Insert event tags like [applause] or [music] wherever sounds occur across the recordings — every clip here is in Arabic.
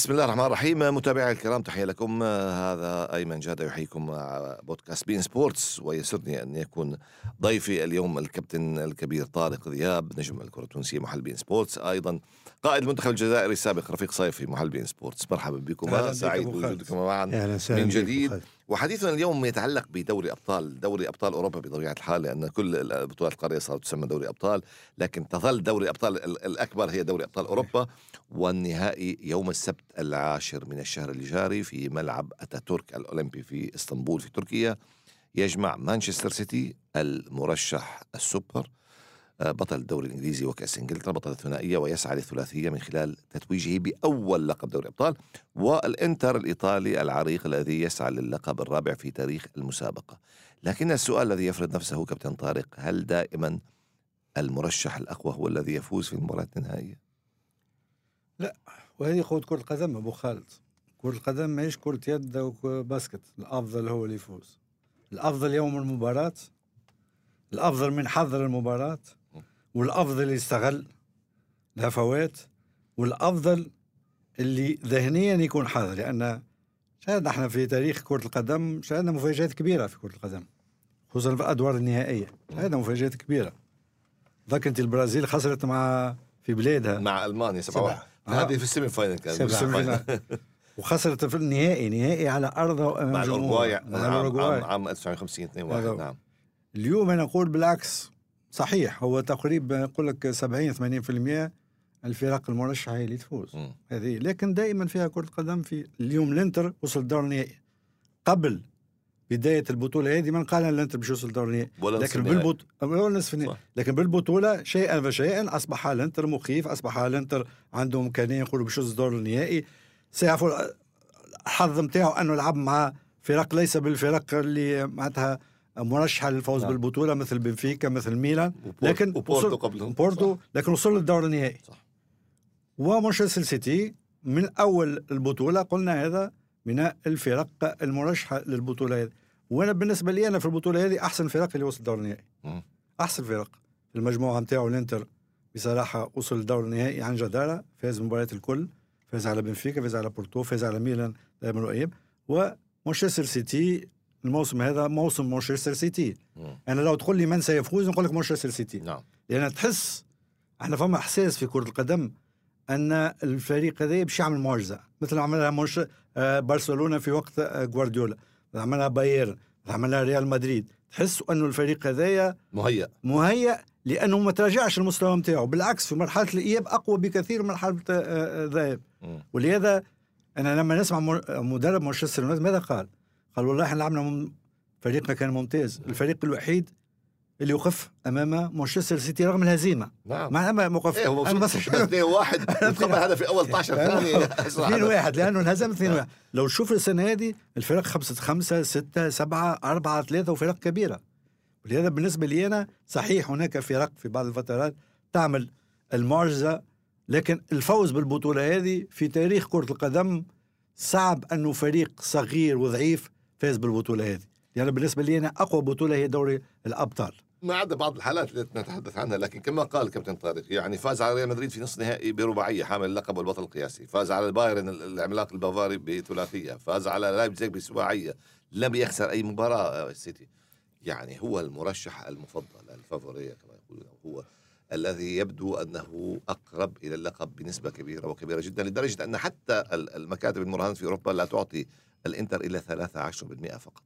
بسم الله الرحمن الرحيم. متابعي الكرام تحية لكم. هذا أيمن جادة يحييكم مع بودكاست beIN Sports ويسرني أن يكون ضيفي اليوم الكابتن الكبير طارق ذياب نجم الكرة التونسية محلل beIN Sports. أيضا قائد المنتخب الجزائري السابق رفيق صيفي محلل beIN Sports. مرحبا بكم. سعيد بوجودكم معا من جديد. وحديثنا اليوم يتعلق بدوري أبطال. دوري أبطال أوروبا بطبيعة الحال لأن كل البطولات القارية صارت تسمى دوري أبطال لكن تظل دوري أبطال الأكبر هي دوري أبطال أوروبا. والنهائي يوم السبت العاشر من الشهر الجاري في ملعب أتاتورك الأولمبي في إسطنبول في تركيا يجمع مانشستر سيتي المرشح السوبر. بطل الدوري الإنجليزي وكأس إنجلترا بطل الثنائيه ويسعى للثلاثيه من خلال تتويجه بأول لقب دوري أبطال والإنتر الإيطالي العريق الذي يسعى للقب الرابع في تاريخ المسابقة. لكن السؤال الذي يفرض نفسه كابتن طارق هل دائما المرشح الأقوى هو الذي يفوز في المباراة النهائية؟ لا وهذه قوة كرة القدم أبو خالد. كرة القدم ماهيش كرة يد وباسكت الأفضل هو اللي يفوز. الأفضل يوم المباراة الأفضل من حضر المباراة. والأفضل يستغل الهفوات والأفضل اللي ذهنيا يكون حاضر لأن شاهدنا إحنا في تاريخ كرة القدم شاهدنا مفاجآت كبيرة في كرة القدم خصوصا في الأدوار النهائية شاهدنا مفاجآت كبيرة. ذاك انت البرازيل خسرت مع في بلادها. مع ألمانيا 7 1 هذه في ال semi final كان [laughs] وخسرت في النهائي نهائي على ارضها مع الأوروغواي عام, عام 1950 2 1 نعم. اليوم أنا أقول بالعكس. صحيح هو تقريبا يقول لك 70 80% الفرق المرشحة هي اللي تفوز. هذه لكن دائما فيها كرة قدم في اليوم الإنتر وصل الدور النهائي. قبل بداية البطولة هذه من قال الإنتر باش يوصل الدور النهائي. لكن بالبطوله ولا نصف النهائي. لكن بالبطولة شيئا فشيئا أصبح الإنتر مخيف أصبح الإنتر عنده إمكانية يقولوا باش يوصل الدور النهائي. سيعرفوا الحظ نتاعو أنه لعب مع فرق ليس بالفرق اللي معناتها مرشحه للفوز نعم. بالبطولة مثل بنفيكا مثل ميلان. لكن وبورتو قبلهم. بورتو لكن وصل للدور النهائي. صح. ومانشستر سيتي من أول البطولة قلنا هذا من الفرق المرشحة للبطولة هذه. وأنا بالنسبة لي أنا في البطولة هذه أحسن فرق اللي وصل الدور النهائي. أحسن فرق. المجموعة نتاعو الإنتر بصراحة وصل للدور النهائي عن جدارة. فاز المباريات الكل. فاز على بنفيكا فاز على بورتو فاز على ميلان دائما وايام ومانشستر سيتي الموسم هذا موسم مانشستر سيتي. أنا لو تقول لي من سيفوز نقول لك مانشستر سيتي. نعم. لأن تحس إحنا فما إحساس في كرة القدم أن الفريق هذا باش يعمل معجزة. مثل عملها منش... آه برشلونه في وقت آه جوارديولا عملها بايرن عملها ريال مدريد؟ تحس انه الفريق هذايا مهيأ. مهيأ لأنه ما تراجعش المستوى نتاعو بالعكس في مرحلة الإياب أقوى بكثير من مرحلة آه، الذهاب. ولهذا أنا لما نسمع مدرب مانشستر يونايتد ماذا قال؟ قال والله إحنا لعبنا فريقنا كان ممتاز. الفريق الوحيد اللي وقف أمام مانشستر سيتي رغم الهزيمة. نعم. مع موقف. إيه هو أنا بس 2 1 قبل هذا في أول 12 ثانية 2 1 لأنه انهزم 2 1 لو تشوف السنة هذه الفرق خمسة خمسة ستة سبعة أربعة ثلاثة وفرق كبيرة. ولهذا بالنسبة لي أنا صحيح هناك فرق في بعض الفترات تعمل المعجزة لكن الفوز بالبطولة هذه في تاريخ كرة القدم صعب أنه فريق صغير وضعيف فاز بالبطولة هذه. يعني بالنسبة لي أنا أقوى بطولة هي دوري الأبطال. ما عدا بعض الحالات التي نتحدث عنها لكن كما قال كابتن طارق يعني فاز على ريال مدريد في نصف نهائي برباعية حامل اللقب والبطل القياسي. فاز على البايرن العملاق البافاري بثلاثية. فاز على لايبزيج بسباعية. لم يخسر أي مباراة السيتي يعني هو المرشح المفضل ال favori كما يقولون هو الذي يبدو أنه أقرب إلى اللقب بنسبة كبيرة وكبيرة جدا لدرجة أن حتى المكاتب المراهنات في أوروبا لا تعطي الإنتر إلى 13% فقط.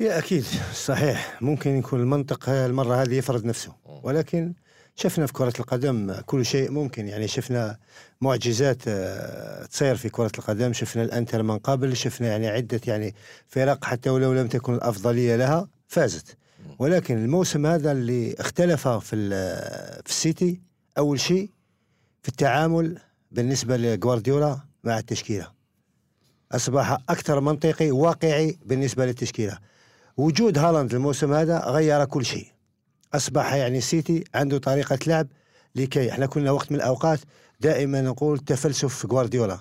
يا أكيد صحيح. ممكن يكون المنطق المرة هذه يفرض نفسه. ولكن شفنا في كرة القدم كل شيء ممكن. يعني شفنا معجزات آه، تصير في كرة القدم. شفنا الإنتر من قبل. شفنا يعني عدة يعني فرق حتى ولو لم تكن الأفضلية لها فازت. ولكن الموسم هذا اللي اختلف في في السيتي أول شيء في التعامل بالنسبة لجوارديولا مع التشكيلة. أصبح أكثر منطقي واقعي بالنسبة للتشكيلة. وجود هالاند الموسم هذا غير كل شيء. أصبح يعني السيتي عنده طريقة لعب لكي إحنا كنا وقت من الأوقات دائما نقول تفلسف جوارديولا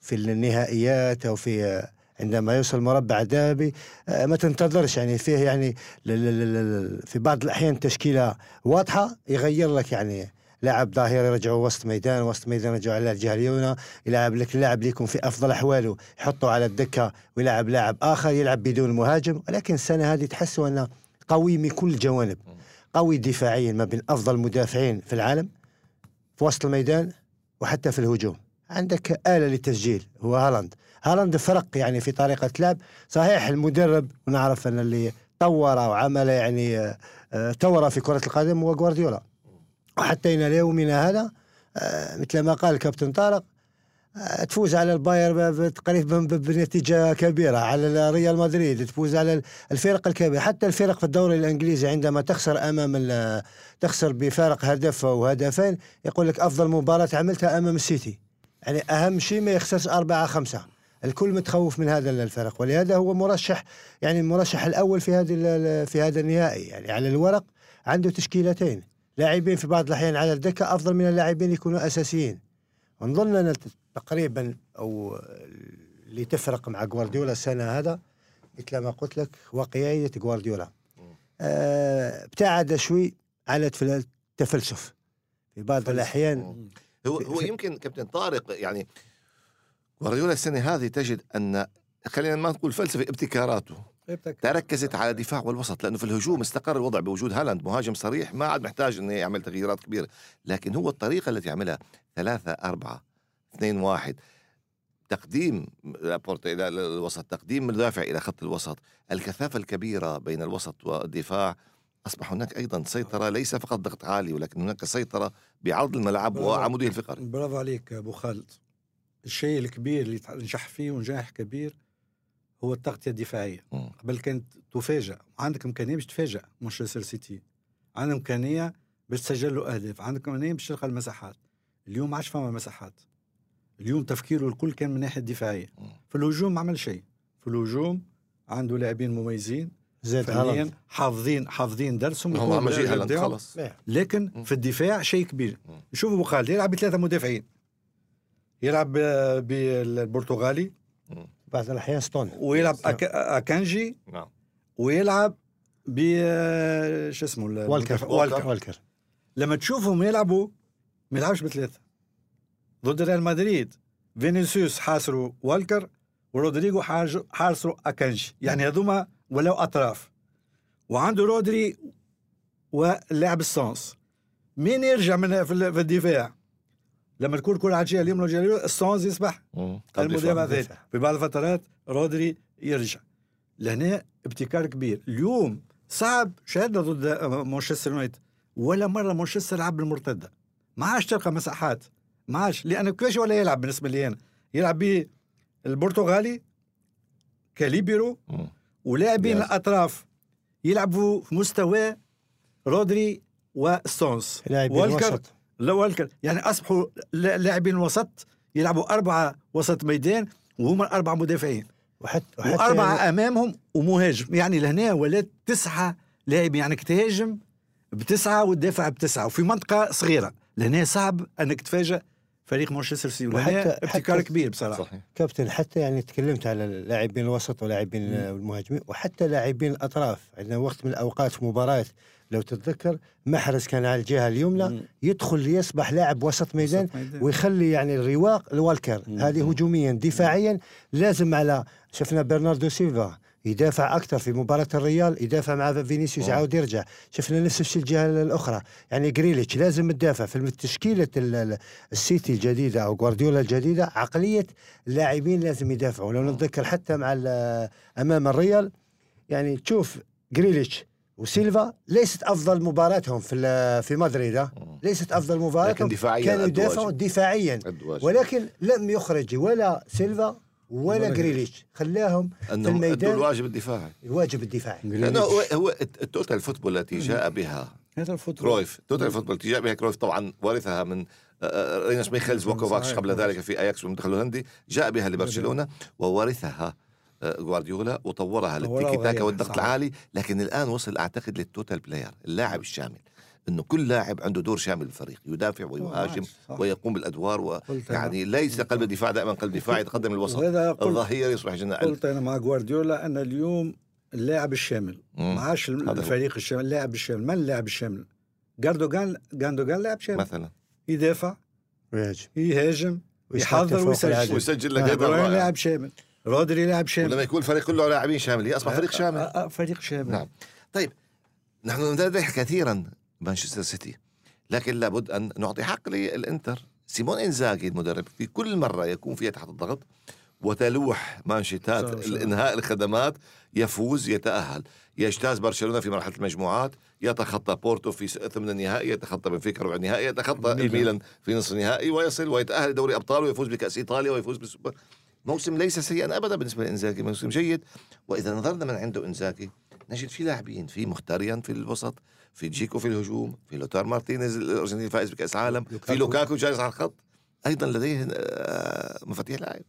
في النهائيات أو في عندما يوصل مربع الذهبي آه، ما تنتظرش يعني فيه يعني في بعض الأحيان تشكيلة واضحة يغير لك يعني لاعب ظاهر يرجعوا وسط ميدان وسط ميدان يرجعوا على الجهة اليمنى. يلعب لك اللاعب اللي يكون في أفضل أحواله يحطه على الدكة ويلعب لاعب آخر يلعب بدون مهاجم. ولكن السنة هذه تحسوا أنه قوي من كل الجوانب. قوي دفاعيا ما بين أفضل مدافعين في العالم في وسط الميدان وحتى في الهجوم. عندك آلة للتسجيل هو هالاند. هالاند فرق يعني في طريقة لعب. صحيح المدرب ونعرف أن اللي طور وعمل يعني آه، طور في كرة القدم هو جوارديولا وحتى إلى يومنا هذا آه، مثل ما قال الكابتن طارق آه، تفوز على الباير تقريبا بنتيجة كبيرة على ريال مدريد تفوز على الفرق الكبيره حتى الفرق في الدوري الإنجليزي عندما تخسر أمام تخسر بفارق هدف أو هدفين يقول لك أفضل مباراة عملتها أمام السيتي يعني أهم شيء ما يخسرش أربعة خمسة. الكل متخوف من هذا الفرق ولهذا هو مرشح يعني المرشح الأول في هذه في هذا النهائي. يعني على الورق عنده تشكيلتين. لاعبين في بعض الأحيان على الدكه أفضل من اللاعبين يكونوا أساسيين. ونظن أن تقريبا أو اللي تفرق مع جوارديولا السنة هذا مثل ما قلت لك واقعيه جوارديولا آه ابتعد شوي على التفلسف. في بعض الأحيان هو هو يمكن كابتن طارق يعني جوارديولا السنة هذه تجد أن خلينا ما نقول فلسفة ابتكاراته. تركزت على الدفاع والوسط لأنه في الهجوم استقر الوضع بوجود هالاند مهاجم صريح ما عاد محتاج إنه يعمل تغييرات كبيرة لكن هو الطريقة التي عملها ثلاثة أربعة اثنين واحد تقديم لابورتا إلى الوسط تقديم مدافع إلى خط الوسط الكثافة الكبيرة بين الوسط والدفاع أصبح هناك أيضا سيطرة ليس فقط ضغط عالي ولكن هناك سيطرة بعرض الملعب وعموده الفقري. برافو عليك أبو خالد. الشيء الكبير اللي نجح فيه ونجاح كبير هو التغطيه الدفاعية. قبل كانت تفاجأ عندك إمكانية باش تفاجأ مانشستر سيتي. عندك إمكانية باش تسجل له أهداف عندك إمكانية باش تلقى المساحات. اليوم ما عادش فما مساحات. اليوم تفكيره الكل كان من الناحيه الدفاعية. في الهجوم ما عمل شيء. في الوجوم عنده لاعبين مميزين زاد فنيا حافظين حافظين درسهم هم عمل شيء خلص. لكن في الدفاع شيء كبير. شوفوا ابو خالد يلعب بثلاثة مدافعين. يلعب بالبرتغالي. بعض الأحيان ستونز ويلعب أك... أكانجي. نعم. ويلعب ب شو اسمه والكر. والكر. والكر. لما تشوفهم يلعبوا ما يلعبش بثلاثة. ضد ريال مدريد فينيسيوس حاصروا والكر ورودريجو حاصروا أكانجي. يعني هذوما ولو أطراف. وعنده رودري واللاعب ستونز مين يرجع من في الدفاع؟ لما تكون كل على الجهه اليمنى والجهه اليمنى ستونز يصبح المدافع الثاني في بعض الفترات رودري يرجع. لهنا ابتكار كبير. اليوم صعب شهدنا ضد مانشستر يونايتد. ولا مرة مانشستر لعب بالمرتدة. ما عادش تلقى مساحات. ما عادش. لأنه كيفاش ولا يلعب بالنسبة لي أنا. يلعب بالبرتغالي كاليبيرو ولاعبين الأطراف. يلعبوا في مستوى رودري وستونز والكر لا والكر يعني أصبحوا لاعبين الوسط يلعبوا أربعة وسط ميدان وهم اربعه مدافعين. وحتى, وحتى وأربعة يعني أمامهم ومهاجم. يعني لهنا ولات تسعة لاعبين. يعني تهاجم بتسعة وتدافع بتسعة وفي منطقة صغيرة. لهنا صعب أنك تفاجئ فريق مانشستر سيتي. وحتى ابتكار كبير بصراحة. صحيح. كابتن حتى يعني تكلمت على لاعبين الوسط ولاعبين المهاجمين وحتى لاعبين الأطراف. عندنا وقت من الأوقات في مباراة لو تتذكر محرز كان على الجهة اليمنى يدخل ليصبح لاعب وسط ميدان, وسط ميدان. ويخلي يعني الرواق لوالكر. هذه هجوميا. دفاعيا لازم على شفنا برناردو سيلفا يدافع أكثر في مباراة الريال يدافع مع فينيسيوس يعاود يرجع. شفنا نفس الشيء الجهة الأخرى. يعني جريليتش لازم تدافع في تشكيلة السيتي الجديدة أو جوارديولا الجديدة. عقلية اللاعبين لازم يدافعوا. لو نتذكر حتى مع أمام الريال يعني تشوف جريليتش وسيلفا ليست أفضل مباراتهم في في مدريد ليست أفضل مباراتهم. دفاعيا كانوا يدافعوا دفاعيا. ولكن لم يخرج ولا سيلفا ولا جريليش. خلاهم في الميدان. الواجب الدفاعي. الواجب الدفاعي. لأنه هو هو ال total football التي جاء بها هذا ال football. كرويف. total football التي جاء بها كرويف طبعا ورثها من آه، آه، رينوس ميخيلز وكوفاكس قبل ذلك في أياكس والمنتخب الهولندي. جاء بها لبرشلونة وورثها جوارديولا وطورها للتيكي تاكا والضغط العالي لكن الآن وصل أعتقد لل total player اللاعب الشامل إنه كل لاعب عنده دور شامل بالفريق يدافع ويهاجم ويقوم بالأدوار و... يعني ليس قلب الدفاع دائما قلب دفاع [laughs] يتقدم الوسط. الظهير يصبح جناح قلت أنا مع جوارديولا أن اليوم اللاعب الشامل ما عادش الفريق الشامل اللاعب الشامل من اللاعب الشامل؟ جاردوغان جاندوغان لاعب شامل. مثلا. يدافع ويهاجم. يهاجم يحضر ويسجل. ويسجل لك. لاعب شامل. رودري لاعب شامل. ولما يكون الفريق كله لاعبين شامل. أصبح فريق شامل. آه، آه، فريق شامل. نعم. طيب نحن ندردح كثيرا مانشستر سيتي. لكن لابد أن نعطي حق للإنتر. سيمون انزاغي المدرب في كل مرة يكون فيها تحت الضغط وتلوح مانشيتات. الانهاء الخدمات يفوز يتأهل. يجتاز برشلونة في مرحلة المجموعات يتخطى بورتو في ثمن النهائي يتخطى بنفيكا ربع النهائي يتخطى ميلان. الميلان في نصف النهائي ويصل ويتأهل لدوري أبطال ويفوز بكأس إيطاليا ويفوز بالسوبر موسم ليس سيئا ابدا بالنسبة لإنزاغي موسم جيد. وإذا نظرنا من عنده إنزاغي نجد في لاعبين في مخيتاريان في الوسط في جيكو في الهجوم في لاوتارو مارتينيز الارجنتيني الفائز بكأس العالم في لوكاكو. جالس على الخط. أيضا لديه آه، مفاتيح لاعب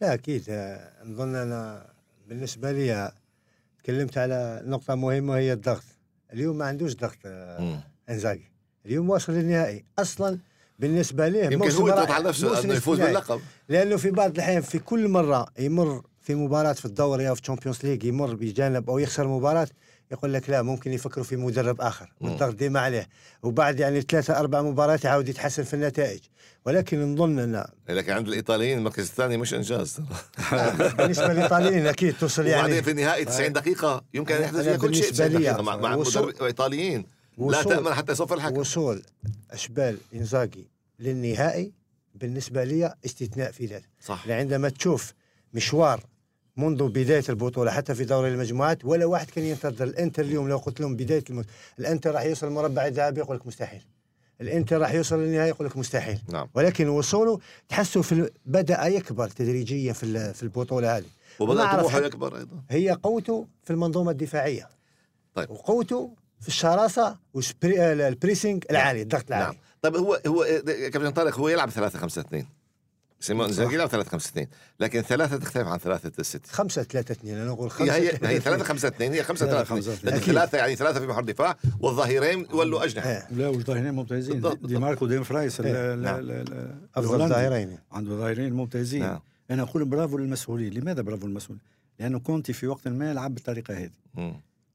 لا أكيد. آه، نظن أنا بالنسبة لي آه، تكلمت على نقطة مهمة هي الضغط. اليوم ما عندوش ضغط مم. إنزاجي. اليوم واصل للنهائي. أصلا بالنسبة ليه يمكن هو يضغط. على نفسه إنه يفوز. باللقب لأنه في بعض الأحيان في كل مرة يمر في مباراة في الدوري أو في Champions League يمر بجانب أو يخسر مباراة يقول لك لا ممكن يفكروا في مدرب آخر. والضغط ديما عليه وبعد يعني ثلاثة أربع مباريات يعاود يتحسن في النتائج ولكن نظن أن لكن عند الإيطاليين المركز الثاني مش إنجاز [laughs] بالنسبة للإيطاليين أكيد توصل وبعدين يعني في النهائي 90 دقيقة يمكن أن يحدث فيها كل شيء بالنسبة 90 لي دقيقة مع, مع إيطاليين لا تأمن حتى صفر الحكم. وصول أشبال إنزاغي للنهائي بالنسبة لي استثناء في ذلك. صح. عندما تشوف مشوار منذ بداية البطولة حتى في دوري المجموعات ولا واحد كان ينتظر. الإنتر اليوم لو قلت لهم بداية الم... الإنتر راح يوصل المربع الذهبي يقول لك مستحيل. الإنتر راح يوصل للنهائي يقول لك مستحيل. نعم. ولكن وصوله تحسه في ال... بدأ يكبر تدريجيا في ال- في البطولة هذه. ونعرف طموحه يكبر أيضا. هي قوته في المنظومة الدفاعية. طيب. وقوته في الشراسة وال pressing العالي الضغط العالي نعم طيب هو هو كابتن طارق هو يلعب 3 5 2 سيموني إنزاغي يلعب 3 5 2 لكن ثلاثة تختلف عن ثلاثة السيتي خمسة ثلاثة اثنين أنا أقول خمسة هي هي, ثلاثة هي اثنين. 3 5 2 هي 5 لا، 3 خمسة 2 اثنين. لكن أكيد. ثلاثة يعني ثلاثة في محور دفاع والظهيرين ولوا أجنحة. لا وظهيرين ممتازين دي ماركو دمفريس ال- إيه، ال- نعم. أفضل. ظهيرين عنده ظهيرين ممتازين نعم. أنا أقول برافو للمسؤولين لماذا برافو للمسؤولين لأنه كونتي في وقت ما لعب بالطريقة هذه.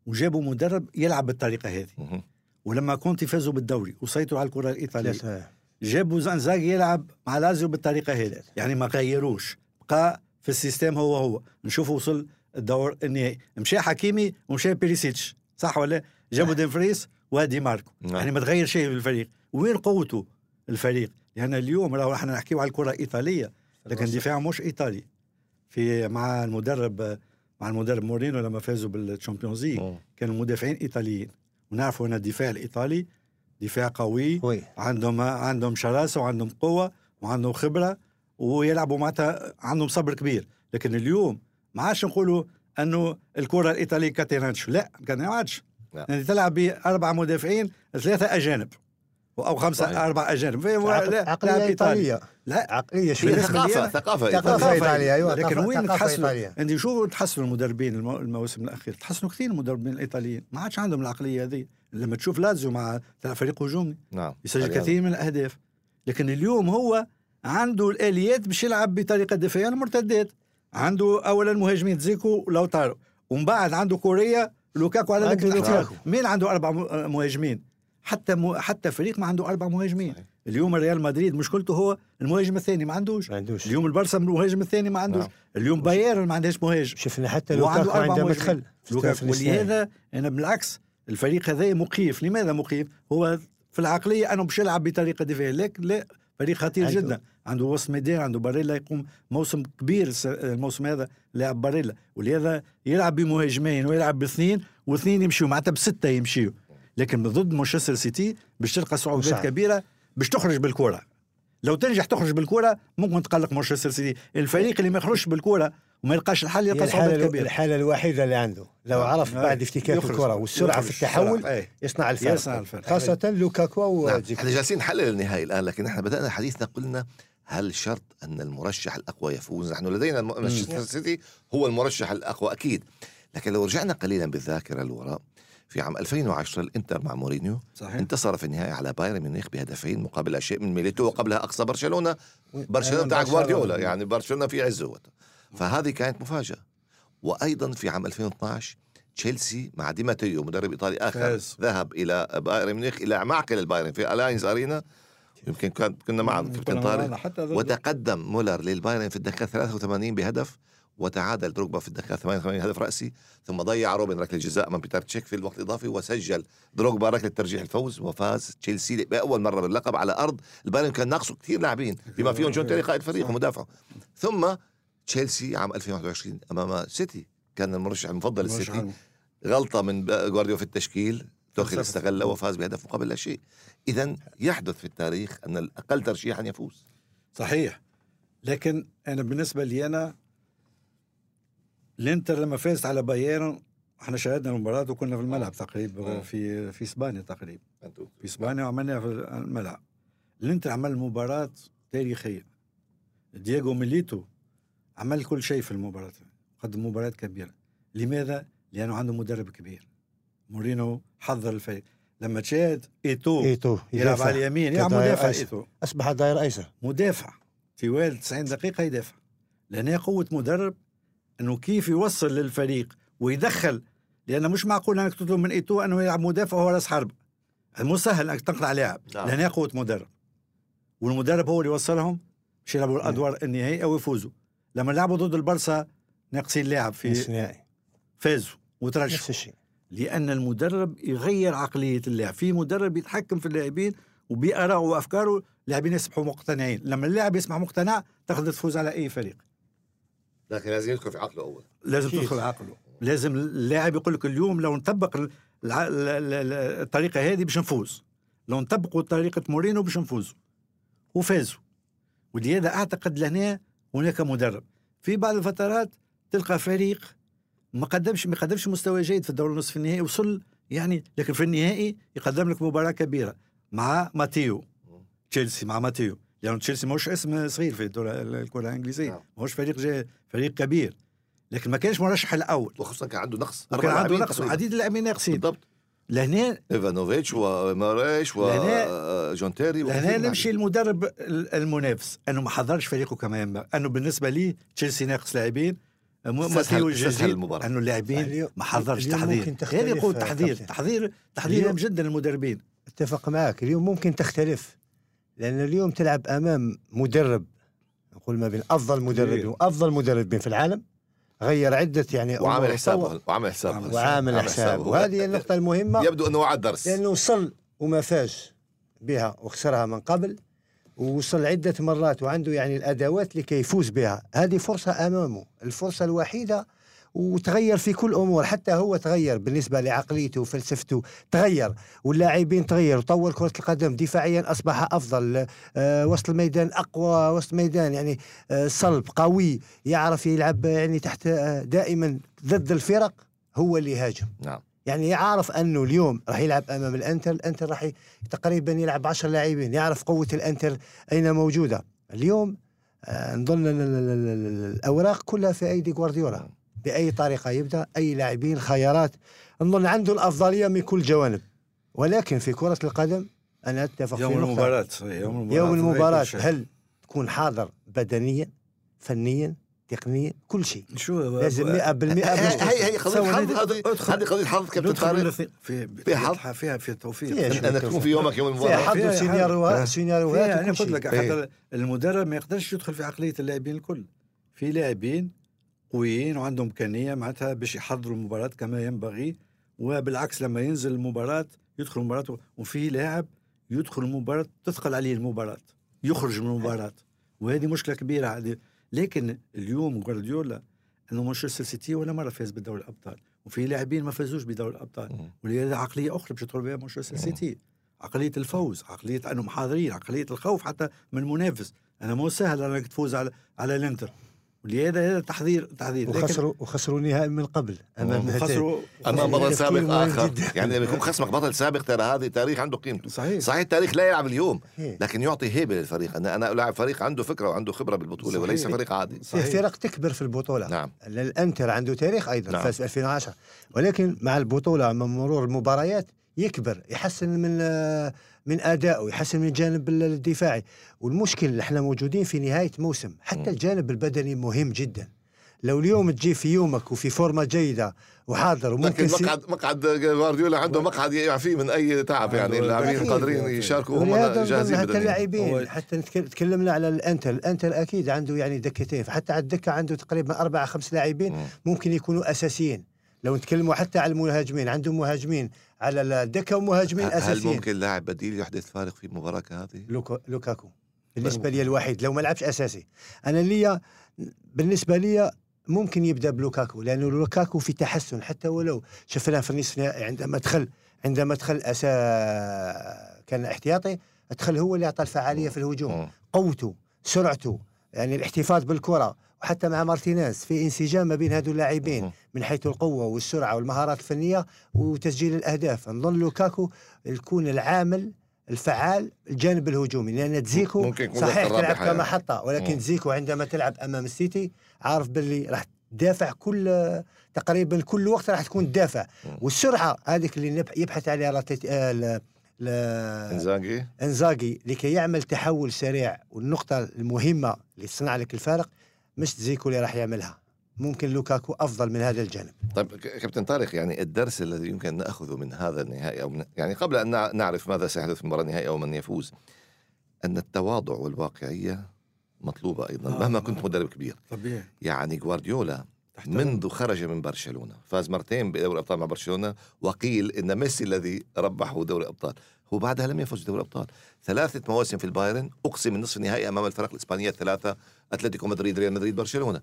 وجابوا مدرب يلعب بالطريقة هذه. ولما كونتي فازوا بالدوري وسيطروا على الكرة الإيطالية. جابوا إنزاغي يلعب مع لازيو بالطريقة هذه. يعني ما غيروش. بقى في ال system هو هو. نشوفوا وصل الدور النهائي. مشى حكيمي ومشى بيريسيتش. صح ولا جابوا دمفريس ودي ماركو. نعم. يعني ما تغير شيء في الفريق. وين قوته الفريق؟ لأن يعني اليوم راهو إحنا نحكيو على الكرة الإيطالية. لكن دفاع مش إيطالي. في مع المدرب مع المدرب مورينو لما فازوا بال Champions League. كانوا مدافعين إيطاليين. ونعرفوا أن الدفاع الإيطالي دفاع قوي وي عندهم عندهم شراسة وعندهم قوة وعندهم خبرة ويلعبوا معناتها عندهم صبر كبير. لكن اليوم ما عادش نقولوا أنه الكرة الإيطالية كاتيرانش لا ما عادش. يعني تلعب بأربع مدافعين ثلاثة أجانب. أو خمسة صحيح. أربع أجانب. فهو عق- لا-. إيطالية. لا عقلية هي شوية. بالنسبة لي ثقافة أنا- ثقافة ثقافة إيطالية. إيطالية. أيوة لكن وين تحسنوا. أنت شو تحسنوا المدربين المو- المواسم الاخيره تحسنوا كثير المدربين الإيطاليين. ما عادش عندهم العقلية هذه. لما تشوف لازيو مع فريق هجومي نعم يسجل. كثير من الأهداف. لكن اليوم هو عنده الآليات باش يلعب بطريقة دفاعية المرتدات. عنده اولا مهاجمين دجيكو ولاوتارو ومن بعد عنده كوريا لوكاكو على ذاك. مين عنده أربع م- مهاجمين؟ حتى م... حتى فريق ما عنده أربع مهاجمين. صحيح. اليوم ريال مدريد مشكلته هو المهاجم الثاني ما عندوش. ما عندوش. اليوم البرسا المهاجم الثاني ما عندوش. نعم. اليوم بايرن ما عندهاش مهاجم. شفنا حتى لوكاكو أربع عندما مهاجمين. دخل في لوكاكو. الاستثنائي. ولهذا أنا بالعكس الفريق هذا مخيف لماذا مخيف هو في العقلية أنه باش يلعب بطريقة دفاعية لكن لا فريق خطير عنده- جدا. عنده وسط ميدان عنده باريلا يقوم موسم كبير الموسم هذا لاعب باريلا. ولهذا يلعب بمهاجمين ويلعب باثنين واثنين يمشيوا معناتها بستة يمشيوا. لكن ضد مانشستر سيتي باش تلقى صعوبات. كبيرة باش تخرج بالكره لو تنجح تخرج بالكره ممكن تقلق مانشستر سيتي الفريق اللي ما يخرجش بالكره وما يلقاش الحل يلقى الحالة, صعوبات كبيرة الحالة الوحيدة اللي عنده لو آه. عرف آه. بعد افتكاك يخرج. الكرة والسرعة في. التحول. أي. يصنع الفرق يصنع الفرق. خاصة لوكاكو نعم. ودجيكو إحنا جالسين نحلل النهائي الآن لكن إحنا بدأنا حديثنا قلنا هل شرط أن المرشح الأقوى يفوز؟ نحن لدينا مانشستر سيتي هو المرشح الأقوى أكيد لكن لو رجعنا قليلا بالذاكرة للوراء في عام 2010 الإنتر مع مورينيو. صحيح. انتصر في النهائي على بايرن ميونخ بهدفين مقابل لا شيء من ميليتو وقبلها أقصى برشلونة. برشلونة بتاع. جوارديولا يعني برشلونة في عزه. فهذه كانت مفاجأة. وأيضا في عام 2012 تشيلسي مع دي ماتيو مدرب إيطالي آخر فاز. ذهب إلى بايرن ميونخ إلى معقل البايرن في ألاينز أرينا. يمكن كان كنا كنا كابتن طارق وتقدم مولر للبايرن في الدقيقة 83 بهدف. وتعادل دروجبا في الدقيقة 88 هدف رأسي ثم ضيع روبن ركلة جزاء امام بيتر تشيك في الوقت الإضافي وسجل دروجبا ركلة ترجيح الفوز وفاز تشيلسي لاول مرة باللقب على أرض. البايرن كان ناقصه كثير لاعبين بما فيهم جون تيري قائد الفريق ومدافعه ثم تشيلسي عام 2021 أمام سيتي. كان المرشح المفضل عام. غلطة من جوارديولا في التشكيل. توخيل. استغلها وفاز بهدف مقابل لا شيء. اذا يحدث في التاريخ أن الأقل ترشيحا يفوز. صحيح. لكن أنا بالنسبة لي أنا الانتر لما فازت على بايرن إحنا شاهدنا المباراة وكنا في الملعب تقريبا آه. في في إسبانيا تقريبا. في إسبانيا وعملناها في الملعب. الانتر عمل مباراة تاريخية. دييغو ميليتو عمل كل شيء في المباراة قدم مباراة كبيرة. لماذا؟ لأنه عنده مدرب كبير. مورينو حضر الفريق. لما تشاهد إيتو إيتو يلعب. على اليمين يلعب مدافع. إيتو. أصبح ظهير أيسر. مدافع. طوال 90 دقيقة يدافع. لأن هي قوة مدرب أنه كيف يوصل للفريق ويدخل؟ لأن مش معقول أنك تطلب من إيتو أنه يلعب مدافع وهو راس حرب. مو سهل أنك تقطع لاعب نعم. لأن هي قوة مدرب. والمدرب هو اللي يوصلهم باش يلعبوا الأدوار النهائية ويفوزوا لما لعبوا ضد البرسا ناقصين لاعب نصف في نهائي. فازوا نفس وترشحوا الشيء. لأن المدرب يغير عقلية اللاعب. في مدرب يتحكم في اللاعبين وبآرائه وأفكاره اللاعبين يصبحوا مقتنعين. لما اللاعب يسمع مقتنع تقدر تفوز على أي فريق. لكن لازم يدخل في عقله أول. لازم. تدخل عقله. لازم اللاعب يقول لك اليوم لو نطبق ال- الع- ال- ال- ال- الطريقة هذه باش نفوز. لو نطبقوا طريقة مورينو باش نفوزوا. وفازوا. ولهذا أعتقد لهنا هناك مدرب. في بعض الفترات تلقى فريق ما قدمش ما قدمش مستوى جيد في الدور النصف النهائي وصل يعني لكن في النهائي يقدم لك مباراة كبيرة مع ماتيو. تشيلسي مع ماتيو. لأنه تشيلسي ماهوش اسم صغير في الدورة الكرة الإنجليزية نعم. ماهوش فريق جاي فريق كبير لكن ما كانش مرشح الأول وخصوصا كان عنده نقص. أربع عنده نقص. وعديد اللاعبين ناقصين بالضبط. لهنا إيفانوفيتش وماريش وجون تيري لهنا وكثير نمشي المدرب ال- المنافس. انه ما حضرش فريقه كما ينبغي انه بالنسبة لي تشيلسي ناقص لاعبين. ماتيو المباراة. أنه اللاعبين ما حضرش تحضير. هذه قوه آه، تحضير. تحضير تحضير اليوم- جدا المدربين. أتفق معك. اليوم ممكن تختلف. لأن اليوم تلعب أمام مدرب نقول ما بين أفضل مدربين كبير. وأفضل مدربين في العالم غير عدة يعني وعامل حسابه وعامل حسابه. وعامل حساب وهذه هي النقطة المهمة. يبدو أنه وعد درس. لأنه وصل وما فاز بها وخسرها من قبل ووصل عدة مرات وعنده يعني الأدوات لكي يفوز بها. هذه فرصة أمامه. الفرصة الوحيدة وتغير في كل أمور حتى هو تغير بالنسبة لعقليته وفلسفته تغير. واللاعبين تغير طور كرة القدم دفاعيا أصبح أفضل. آه وسط الميدان أقوى وسط الميدان يعني آه صلب قوي يعرف يلعب يعني تحت آه دائما ضد الفرق هو اللي يهاجم. نعم. يعني يعرف أنه اليوم راح يلعب أمام الإنتر الإنتر راح تقريبا يلعب 10 لاعبين يعرف قوة الإنتر أين موجودة. اليوم آه نظن ال- ال- ال- ال- الأوراق كلها في أيدي جوارديولا. بأي طريقة يبدأ أي لاعبين خيارات. نظن عنده الأفضلية من كل جوانب. ولكن في كرة القدم أنا أتفق يوم في نقطة. المباراة صحيح، يوم المباراة يوم المباراة. هل تكون حاضر بدنيا فنيا تقنيا؟ كل شيء. شو لازم 100% هي هي قضيه حظ هذه قضيه حظ كابتن طارق في حظ. فيها فيها في توفيق. أنك تكون في يومك يوم فيها المباراه حظ فيها وسيناريوهات حظ. سيناريوهات فيها أنا قلت لك. حتى المدرب ما يقدرش يدخل في عقلية اللاعبين الكل. في لاعبين قويين وعندهم امكانيه معناتها باش يحضروا المباراة كما ينبغي وبالعكس لما ينزل المباراة يدخل المباراة وفي لاعب يدخل المباراة تثقل عليه المباراة يخرج من المباراة. وهذه مشكلة كبيرة هذه. لكن اليوم جوارديولا أنه مانشستر سيتي ولا مرة فاز بدوري الأبطال وفي لاعبين ما فازوش بدوري الأبطال. ولهذا عقلية أخرى باش يدخل بها مانشستر سيتي. عقلية الفوز عقلية أنهم حاضرين عقلية الخوف حتى من المنافس. أنا مو سهل أنك تفوز على على الإنتر. ولهذا هذا تحذير تحذير لكن وخسروا وخسروا النهائي من قبل أمام هاتين. خسروا أمام بطل سابق آخر جدا. يعني لما يكون [laughs] خصمك بطل سابق ترى هذه تاريخ عنده قيمته صحيح صحيح التاريخ لا يلعب اليوم. لكن يعطي هيبة للفريق أنا أنا لاعب فريق عنده فكرة وعنده خبرة بالبطولة صحيح. وليس فريق عادي فيه صحيح. فرق تكبر في البطولة نعم الإنتر عنده تاريخ أيضا نعم. فاز في 2010 ولكن مع البطولة مع مرور المباريات يكبر يحسن من آه، من ادائه يحسن من الجانب الدفاعي. والمشكل اللي إحنا موجودين في نهاية موسم. حتى الجانب البدني مهم جدا. لو اليوم تجي في يومك وفي فورمة جيدة وحاضر وممكن لكن مقعد مقعد جوارديولا عنده مقعد يعفيه من أي تعب يعني اللاعبين قادرين يشاركوا هم جاهزين حتى اللاعبين حتى تكلمنا على الإنتر. الإنتر أكيد عنده يعني دكتين فحتى على الدكة عنده تقريبا أربع خمس لاعبين ممكن يكونوا أساسيين. لو نتكلموا حتى على المهاجمين عندهم مهاجمين على الدكه ومهاجمين اساسيين هل ممكن لاعب بديل يحدث فارق في مباراة كهذه؟ لوكا لوكاكو. بالنسبة لي الوحيد. لو ما لعبش أساسي. أنا ليا بالنسبة لي ممكن يبدأ بلوكاكو لأنه لوكاكو في تحسن. حتى ولو شفناه في النصف عندما دخل عندما دخل أسا كان احتياطي دخل هو اللي أعطى الفعالية في الهجوم. قوته سرعته يعني الاحتفاظ بالكرة وحتى مع مارتينيز في انسجام ما بين هذو اللاعبين من حيث القوة والسرعة والمهارات الفنية وتسجيل الأهداف. نظن لوكاكو يكون العامل الفعال الجانب الهجومي لأن تزيكو صحيح تلعب كمحطه ولكن مم. تزيكو عندما تلعب أمام السيتي عارف باللي راح تدافع كل تقريبا كل وقت راح تكون تدافع والسرعة هذيك اللي يبحث عليها آه، إنزاجي. إنزاجي لكي يعمل تحول سريع. والنقطة المهمة اللي تصنع لك الفارق مش تزيكو اللي راح يعملها. ممكن لوكاكو أفضل من هذا الجانب. طيب كابتن طارق يعني الدرس الذي يمكن أن ناخذه من هذا النهائي أو من يعني قبل أن نعرف ماذا سيحدث في المباراه النهائيه أو من يفوز أن التواضع والواقعية مطلوبة أيضا آه. مهما كنت مدرب كبير. طبيعي. يعني جوارديولا منذ خرج من برشلونة فاز مرتين بدوري الابطال مع برشلونة وقيل إن ميسي الذي ربحه دوري الابطال هو بعدها لم يفوز بدوري الأبطال. ثلاثة مواسم في البايرن أقسم من نصف النهائي أمام الفرق الإسبانية الثلاثة أتلتيكو مدريد ريال مدريد برشلونة.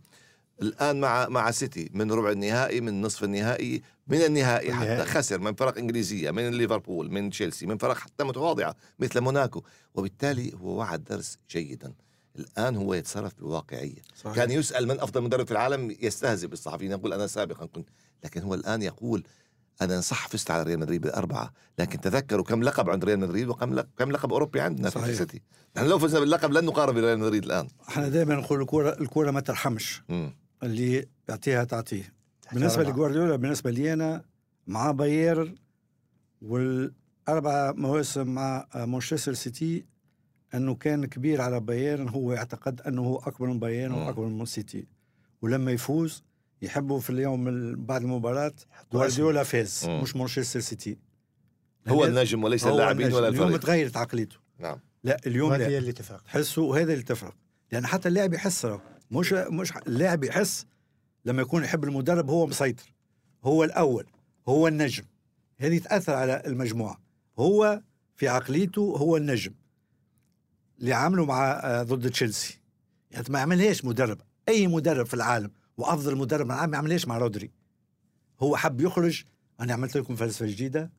الآن مع مع سيتي من ربع النهائي من نصف النهائي من النهائي حتى خسر من فرق إنجليزية من ليفربول من تشيلسي من فرق حتى متواضعة مثل موناكو. وبالتالي هو وعى الدرس جيدا. الآن هو يتصرف بواقعيه صحيح. كان يسأل من أفضل مدرب في العالم يستهزئ بالصحفيين يقول أنا سابقا كنت لكن هو الآن يقول أنا صح فزت على ريال مدريد بالأربعة. لكن تذكروا كم لقب عند ريال مدريد وكم لقب كم لقب أوروبي عندنا صحيح. في السيتي. نحن لو فزنا باللقب لن نقارب بريال مدريد الآن. إحنا دائما نقول الكوره الكوره ما ترحمش م. اللي يعطيها تعطيه. بالنسبة لجوارديولا بالنسبة لي أنا مع بايرن والأربع مواسم مع مانشستر سيتي أنه كان كبير على بايرن هو يعتقد أنه هو أكبر من بايرن واكبر من سيتي. ولما يفوز يحبوا في اليوم بعد المباراة جوارديولا فاز مش مانشستر سيتي. هو النجم وليس اللاعبين ولا الفريق. اليوم تغيرت عقليته. نعم. لا اليوم هذه اللي تفرق؟ تحسوا هذا اللي تفرق. لأن حتى اللاعب يحس مش مش اللاعب يحس لما يكون يحب المدرب هو مسيطر. هو الأول. هو النجم. هذه تأثر على المجموعة. هو في عقليته هو النجم. اللي عمله مع آه، ضد تشيلسي. يعني ما عملهاش مدرب. أي مدرب في العالم وأفضل مدرب. العالم ما عملهاش مع رودري. هو حب يخرج. أنا عملت لكم فلسفة جديدة.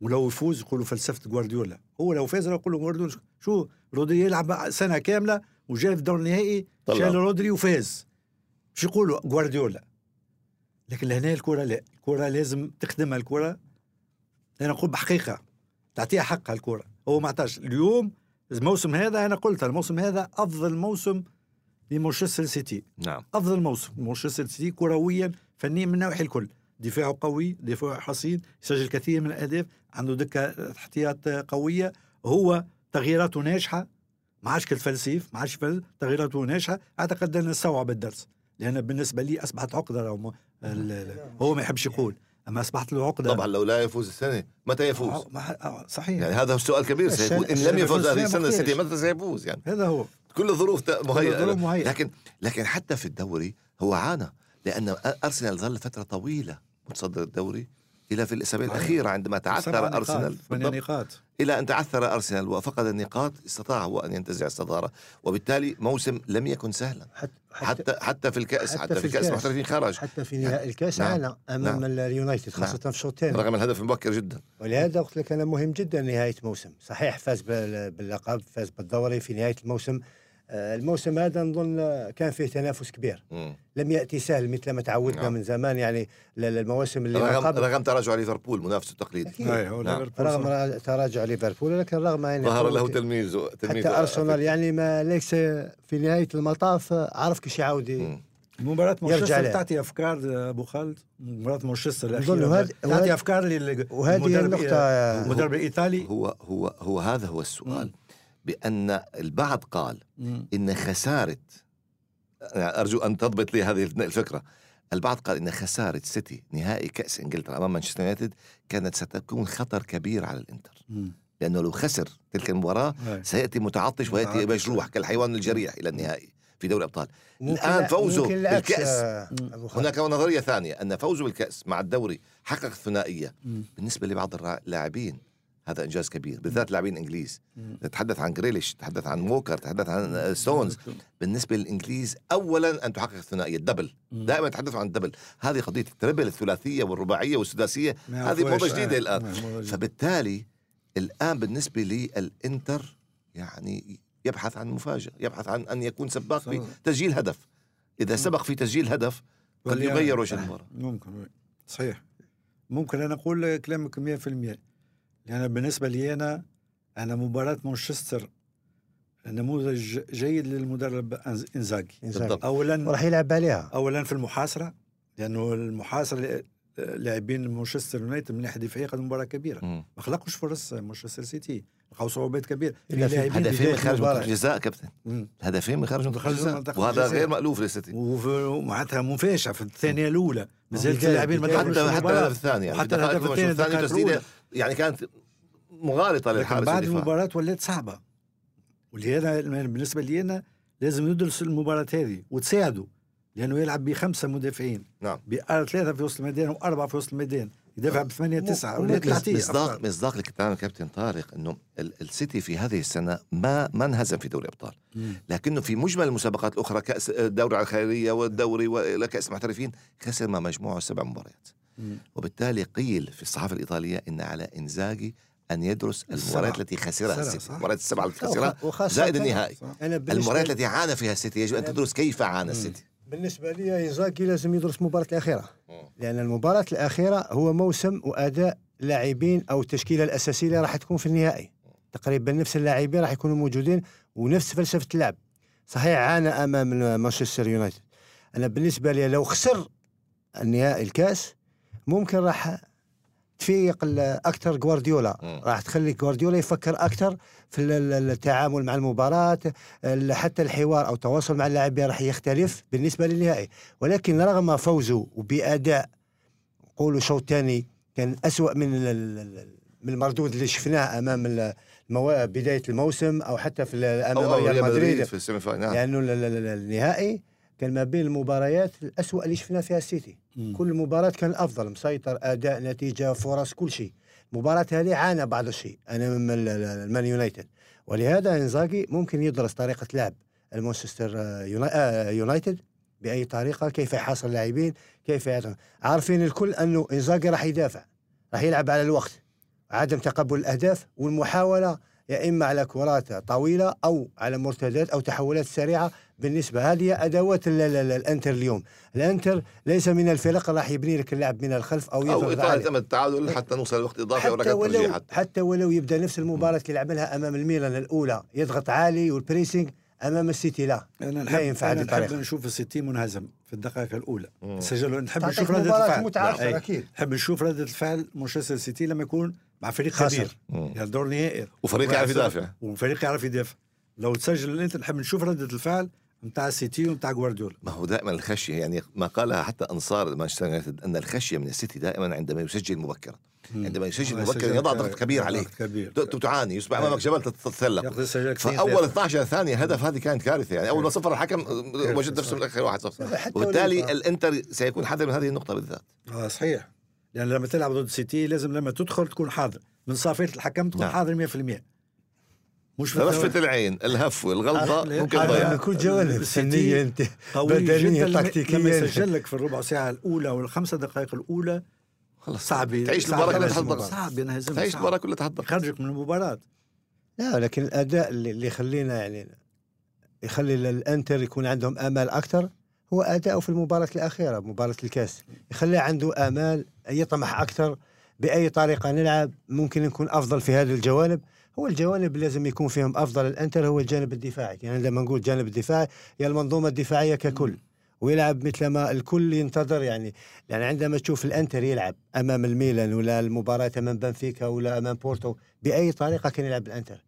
ولو يفوز يقولوا فلسفة جوارديولا. هو لو فاز يقولوا جوارديولا شو رودري يلعب سنة كاملة وجاء في الدور النهائي شال رودري وفاز. مش يقولوا جوارديولا. لكن لهنا الكرة لا. الكرة لازم تخدمها الكرة. أنا نقول بحقيقة. تعطيها حقها الكرة. هو ما عطاش اليوم الموسم هذا أنا قلت الموسم هذا أفضل موسم لمانشستر سيتي. نعم. أفضل موسم مانشستر سيتي كرويا فنيا من النواحي الكل. دفاعه قوي دفاعه حصين يسجل كثير من الأهداف عنده دكة احتياط قوية. هو تغييراته ناجحة ما عادش كالفلسيف ما عادش تغييراته ناجحة. أعتقد أن نستوعب الدرس لأن بالنسبة لي أصبحت عقدة. هو ما يحبش يقول أما أصبحت له عقده طبعا لو لا يفوز السنة متى يفوز؟ آه، آه، صحيح. يعني هذا هو السؤال الكبير سيكون إن لم يفوز هذه السنة السيتي متى سيفوز يعني؟ هذا هو. كل الظروف مهيئة. لكن لكن حتى في الدوري هو عانى لأن أرسنال ظل فترة طويلة متصدر الدوري. إلى في الأسابيع الأخيرة عندما تعثر أرسنال. نقاط. إلى أن تعثر أرسنال وفقد النقاط استطاع هو أن ينتزع الصدارة وبالتالي موسم لم يكن سهلا. حتى حتى, حتى في الكأس حتى, حتى في, في الكأس المحترفين خرج. حتى في نهائي الكأس نعم. عانى أمام نعم. اليونايتد خاصة نعم. في الشوط الثاني رغم الهدف مبكر جدا. ولهذا قلت لك أنا مهم جدا نهاية موسم صحيح فاز باللقب فاز بالدوري في نهاية الموسم. آه، الموسم هذا نظن كان فيه تنافس كبير. م. لم يأتي سهل مثل ما تعودنا نعم. من زمان يعني المواسم اللي رغم, قبل. رغم تراجع ليفربول منافسة التقليدي نعم. رغم تراجع ليفربول لكن رغم يعني ظهر له تلميذ تلميذ حتى أرسنال يعني ما ليس في نهاية المطاف عرف كيش يعاود مباراة مانشستر تعطي أفكار أبو خالد؟ مباراة مانشستر الأخيرة. تعطي أفكار وهذه النقطة. المدرب الإيطالي؟ هو هو هو هذا هو السؤال. بأن البعض قال إن خسارة أرجو أن تضبط لي هذه الفكرة. البعض قال إن خسارة سيتي نهائي كأس إنجلترا أمام مانشستر يونايتد كانت ستكون خطر كبير على الإنتر. لأنه لو خسر تلك المباراة سيأتي متعطش ويأتي مجروح كالحيوان الجريح إلى النهائي في دوري الأبطال. الآن فوزه بالكأس. آه، هناك نظرية ثانية أن فوزه بالكأس مع الدوري حقق الثنائية. بالنسبة لبعض اللاعبين هذا إنجاز كبير بالذات لاعبين إنجليز. نتحدث عن جريليش تحدث عن ووكر تحدث عن ستونز بالنسبة للإنجليز اولا أن تحقق الثنائية ال double دائما يتحدثوا عن ال double هذه قضية ال treble الثلاثية والرباعية والسداسية. هذه موضة جديدة آه. الآن. فبالتالي الآن بالنسبة للإنتر يعني يبحث عن مفاجأة يبحث عن أن يكون سباق في تسجيل هدف. إذا سبق في تسجيل هدف قد يغير وجه المباراة. ممكن صحيح. ممكن أنا أقول كلامك 100% يعني بالنسبة لي أنا أنا مباراة مانشستر نموذج جيد للمدرب إنزاجي. اولا راح يلعب عليها. اولا في المحاصرة لأنه المحاصرة لاعبين مانشستر يونايتد من ناحية دفاعية قد مباراة كبيرة. ما خلقوش فرص مانشستر سيتي. لقاو صعوبات كبيرة. هدفين من خارج منطقه الجزاء كابتن. هدفين من خارج منطقه الجزاء. وهذا غير مألوف للسيتي. ومعناتها مفاجاه في الثانية الأولى. مازالت اللاعبين ما حتى حتى الهدف الثاني حتى الهدف الثاني تسديدة. يعني كانت مغالطة للحارس بعد المباراه ولات صعبة. ولهذا بالنسبة لي أنا لازم ندرس المباراة هذه وتساعده لأنه يلعب بخمسة مدافعين. نعم. بثلاثه في وسط الميدان وأربعة في وسط الميدان. يدافع بثمانية تسعة. مصداق مصداق لكلام كابتن طارق إنه السيتي في هذه السنة ما ما انهزم في دوري الأبطال. لكنه في مجمل المسابقات الأخرى كاس الدوري على الخيرية والدوري وكاس المحترفين خسر مع مجموعة سبع مباريات. وبالتالي قيل في الصحافة الإيطالية إن على إنزاجي أن يدرس المباريات التي خسرها السيتي. المباريات السبعة التي خسرها زائد النهائي. المباريات التي عانى فيها السيتي يجب أن تدرس كيف عانى السيتي. بالنسبة لي إنزاكي لازم يدرس المباراة الأخيرة. لأن المباراة الأخيرة هو موسم وأداء لاعبين أو التشكيلة الأساسية اللي راح تكون في النهائي. تقريبا نفس اللاعبين راح يكونوا موجودين ونفس فلسفة اللعب. صحيح عانى أمام مانشستر يونايتد. أنا بالنسبة لي لو خسر النهائي الكاس ممكن راح تفيق أكثر جوارديولا راح تخلي جوارديولا يفكر أكثر في التعامل مع المباراة حتى الحوار أو التواصل مع اللاعبين راح يختلف بالنسبة للنهائي. ولكن رغم فوزه وبأداء قولوا شوط ثاني كان أسوأ من من المردود اللي شفناه أمام بداية الموسم أو حتى في أمام ريال مدريد. في ال semi final. لأنه النهائي كان ما بين المباريات الأسوأ اللي شفنا فيها السيتي مم. كل مباراة كان الأفضل مسيطر أداء نتيجة فرص كل شيء المباراة هذه عانى بعض الشيء أنا من المان يونايتد ولهذا إنزاجي ممكن يدرس طريقة لعب المانشستر آه، يونايتد بأي طريقة كيف يحاصر اللاعبين كيف يعطن. عارفين الكل أنه إنزاجي راح يدافع راح يلعب على الوقت عدم تقبل الأهداف والمحاولة يا إما على كرات طويلة أو على مرتدات أو تحولات سريعة بالنسبة هذه أدوات الأنتر اليوم. الأنتر ليس من الفرق راح يبني لك اللعب من الخلف أو أو اطاله التعادل حتى نوصل لوقت إضافي حتى ولو حتى. حتى ولو يبدأ نفس المباراة اللي لعبها أمام الميلان الأولى يضغط عالي والبريسنج أمام السيتي لا أنا لا ينفع الطريقة نحب نشوف السيتي منهزم في الدقائق الأولى. سجلوا نحب نشوف ردة الفعل. أكيد. نحب نشوف ردة الفعل مانشستر سيتي لما يكون مع فريق كبير. يعني دور نهائي. وفريق يعرف يدافع. وفريق يعرف يدافع. لو تسجل انت نحب نشوف ردة الفعل نتاع السيتي ونتاع جوارديولا. ما هو دائما الخشية يعني ما قالها حتى أنصار مانشستر يونايتد أن الخشية من السيتي دائما عندما يسجل مبكرا. عندما يسجل مبكرا يضع ضغط كبير عليك كبير. تعاني يصبح أمامك جبل تتسلق. فأول 12 ثانية هدف هذه كانت كارثة. يعني أول ما صفر الحكم وجد نفسه بالاخر 1 0 وبالتالي الإنتر سيكون حذر من هذه النقطة بالذات. آه صحيح. لأن لما تلعب ضد السيتي لازم لما تدخل تكون حاضر من صافية الحكم تكون نعم. حاضر 100% مش رفة العين الهفوة الغلطة ممكن تضيع. كل جوانب فنية أنت بدنية تكتيكية. لما يسجل لك في الربع ساعة الأولى والخمسة دقائق الأولى خلص صعب تعيش المباراة كلها تحت ضغط صعب ينهزم تعيش المباراة كلها تحت ضغط خرجك من المباراة. لا لكن الأداء اللي يخلينا يعني يخلي الأنتر يكون عندهم آمال أكثر هو أداؤه في المباراة الأخيرة مباراة الكاس. يخلي عنده آمال يطمح أكثر بأي طريقة نلعب ممكن نكون أفضل في هذه الجوانب. هو الجوانب اللي لازم يكون فيهم أفضل. الإنتر هو الجانب الدفاعي. يعني لما نقول الجانب الدفاعي هي المنظومة الدفاعية ككل. ويلعب مثل ما الكل ينتظر. يعني يعني عندما تشوف الإنتر يلعب أمام الميلان ولا المباراة أمام بنفيكا ولا أمام بورتو بأي طريقة كان يلعب الإنتر.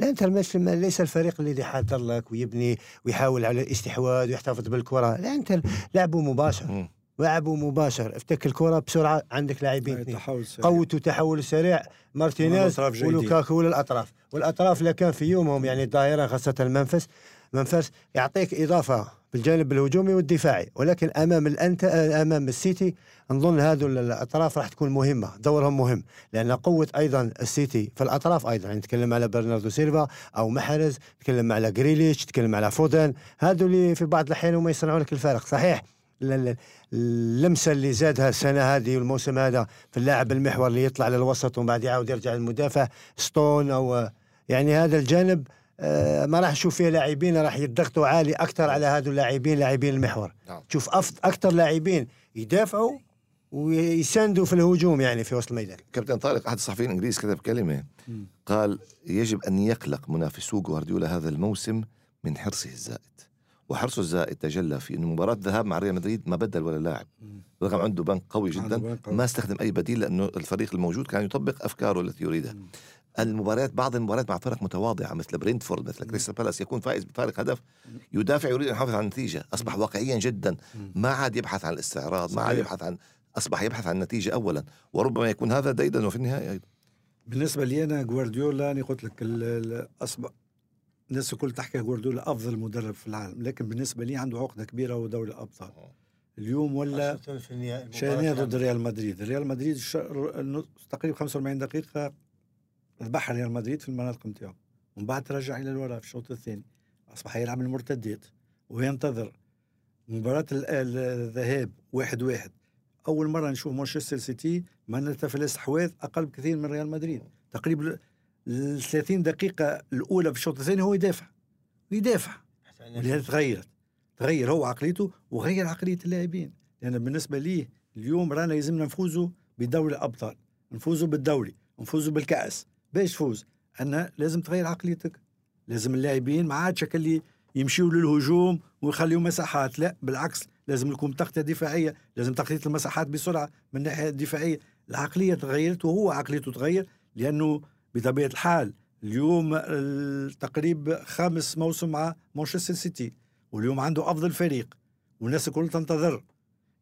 الإنتر ليس الفريق الذي يحضر لك ويبني ويحاول على الاستحواذ ويحتفظ بالكرة. الإنتر لعبوا مباشر. لعبوا مباشر. افتك الكرة بسرعة عندك لاعبين قوت وتحول سريع. مارتينيز ولوكاكو للاطراف والأطراف اللي كان في يومهم يعني الظاهره خاصة المنفس منفس يعطيك إضافة بالجانب الهجومي والدفاعي. ولكن أمام الانت أمام السيتي نظن هذو الأطراف راح تكون مهمة. دورهم مهم. لأن قوة أيضا السيتي في الأطراف أيضا. يعني نتكلم على برناردو سيلفا أو محرز نتكلم على جريليش نتكلم على فودن. هذو اللي في بعض الأحيان هم يصنعوا لك الفارق. صحيح. اللمسة اللي زادها السنة هذه والموسم هذا في اللاعب المحور اللي يطلع للوسط ومن بعد يعاود يرجع للمدافع ستون أو يعني هذا الجانب آه، ما راح نشوف فيه لاعبين راح يضغطوا عالي أكثر على هذو اللاعبين لاعبين المحور. نعم. تشوف أكثر لاعبين يدافعوا ويساندوا في الهجوم يعني في وسط الميدان. كابتن طارق أحد الصحفيين الإنجليز كتب كلمة قال يجب أن يقلق منافسو جوارديولا هذا الموسم من حرصه الزائد. وحرصه الزائد تجلى في إنه مباراة ذهاب مع ريال مدريد ما بدل ولا لاعب. رغم عنده بنك قوي جدا. ما استخدم أي بديل لأنه الفريق الموجود كان يطبق أفكاره التي يريدها المباريات بعض المباريات مع فرق متواضعة مثل برينتفورد مثل كريستال بالاس يكون فائز بفارق هدف. يدافع يريد أن يحافظ على النتيجة. أصبح واقعيا جدا. ما عاد يبحث عن الاستعراض ما عاد يبحث عن أصبح يبحث عن النتيجة اولا. وربما يكون هذا جيدا وفي النهاية أيضا. بالنسبة لي أنا جوارديولا أنا قلت لك اصبح الناس الكل تحكي جوارديولا أفضل مدرب في العالم لكن بالنسبة لي عنده عقدة كبيرة ودوري الأبطال. اليوم ولا شانية ضد ريال مدريد. ريال مدريد تقريبا 45 دقيقة ذبح ريال مدريد في المناطق نتاعو ومن بعد ترجع إلى الوراء في الشوط الثاني. أصبح يلعب المرتدات وينتظر مباراة الذهاب واحد واحد. أول مرة نشوف مانشستر سيتي معناتها في الاستحواذ أقل بكثير من ريال مدريد. تقريبا ال 30 دقيقة الأولى في الشوط الثاني هو يدافع يدافع. لهذا تغيرت تغير هو عقليته وغير عقلية اللاعبين. لأن بالنسبة لي اليوم رانا لازمنا نفوزوا بدوري الأبطال نفوزوا بالدوري نفوزوا بالكأس. باش تفوز؟ أن لازم تغير عقليتك. لازم اللاعبين ما عادش اللي يمشيوا للهجوم ويخليوا مساحات لا بالعكس لازم يكون تغطية دفاعية لازم تغطية المساحات بسرعة من الناحية الدفاعية. العقلية تغيرت وهو عقليته تغير لأنه بطبيعة الحال اليوم تقريب خامس موسم مع مانشستر سيتي واليوم عنده أفضل فريق والناس الكل تنتظر.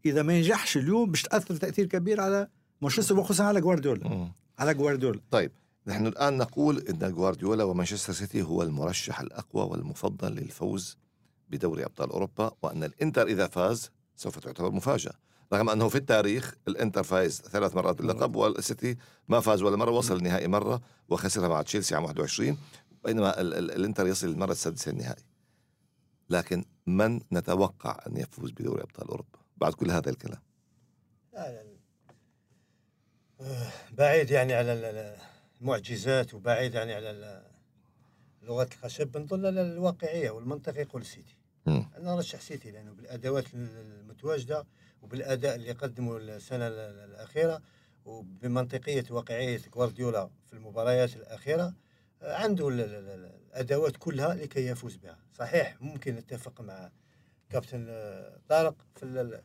إذا ما ينجحش اليوم باش تأثر تأثير كبير على مانشستر وخصوصا على جوارديولا. على جوارديولا. طيب نحن الآن نقول أن جوارديولا ومانشستر سيتي هو المرشح الأقوى والمفضل للفوز بدوري أبطال أوروبا وأن الإنتر إذا فاز سوف تعتبر مفاجأة. رغم أنه في التاريخ الإنتر فاز ثلاث مرات باللقب والسيتي ما فاز ولا مرة وصل النهائي مرة وخسرها مع تشيلسي عام 21 بينما الإنتر يصل للمرة السادسة النهائي. لكن من نتوقع أن يفوز بدوري أبطال أوروبا؟ بعد كل هذا الكلام. لا يعني بعيد يعني على المعجزات وبعيد يعني على لغة الخشب. نظن الواقعية والمنطق يقول سيتي. أنا ارشح سيتي لأنه بالأدوات المتواجدة وبالأداء اللي قدمه السنة الأخيرة وبمنطقية واقعية جوارديولا في المباريات الأخيرة عنده الأدوات كلها لكي يفوز بها. صحيح ممكن نتفق مع كابتن طارق في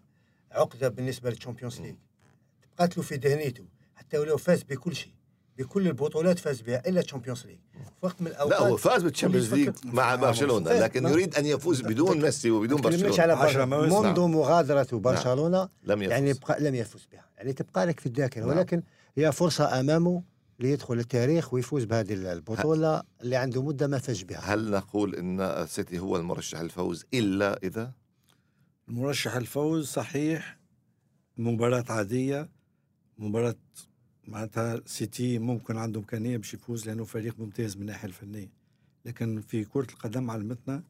العقده بالنسبة لل Champions League. تبقات له في ذهنيته حتى ولو فاز بكل شيء. بكل البطولات فاز بها إلا Champions League وقت من الاوقات لا هو فاز بال Champions League مع برشلونة لكن يريد أن يفوز بدون ميسي وبدون برشلونة. على برشلونة. منذ مغادرة برشلونة نعم. لم يفوز. يعني يبقى لم يفوز بها. يعني تبقى لك في الذاكرة. نعم. ولكن هي فرصة أمامه ليدخل التاريخ ويفوز بهذه البطولة اللي عنده مدة ما فاز بها. هل نقول إن السيتي هو المرشح الفوز إلا إذا؟ المرشح الفوز صحيح مباراة عادية مباراة معناتها سيتي ممكن عنده إمكانية باش يفوز لأنه فريق ممتاز من الناحيه الفنية. لكن في كرة القدم علمتنا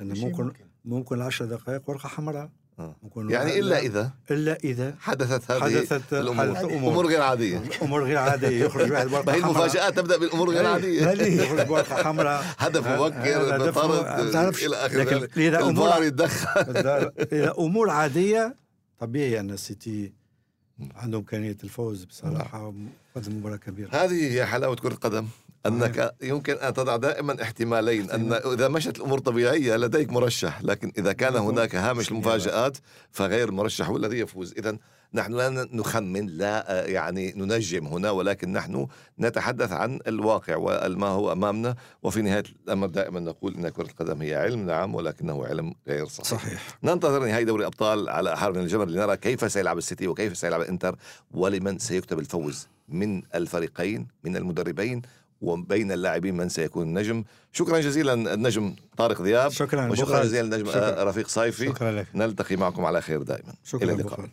انه ممكن ممكن, ممكن 10 دقائق ورقة حمراء. آه. يعني إلا إذا؟ إلا إذا حدثت هذه حدثت الأمور. أمور غير عادية. أمور غير عادية. يخرج واحد بورقه حمراء. المفاجآت تبدأ بالأمور غير عادية. يخرج بورقه حمراء. هدف مبكر طرد إلى اخره إذا امور يتدخل. إذا أمور عادية طبيعي أن السيتي عنده امكانيه الفوز بصراحة قدم مباراة كبيرة. هذه هي حلاوة كرة القدم أنك يمكن أن تضع دائما احتمالين أن إذا مشت الأمور طبيعية لديك مرشح لكن إذا كان هناك هامش المفاجات فغير المرشح هو الذي يفوز. اذا نحن لا نخمن لا يعني ننجم هنا ولكن نحن نتحدث عن الواقع وما هو أمامنا. وفي نهاية الأمر دائما نقول إن كرة القدم هي علم نعم ولكنه علم غير صحيح. صحيح. ننتظر نهائي دوري أبطال على حرب من الجمر لنرى كيف سيلعب السيتي وكيف سيلعب الإنتر ولمن سيكتب الفوز من الفريقين من المدربين وبين اللاعبين من سيكون النجم. شكرا جزيلا النجم طارق ذياب. شكرا وشكرا جزيلا النجم شكرا. رفيق صيفي. شكرا لك. نلتقي معكم على خير دائما. شكرا إلى اللقاء.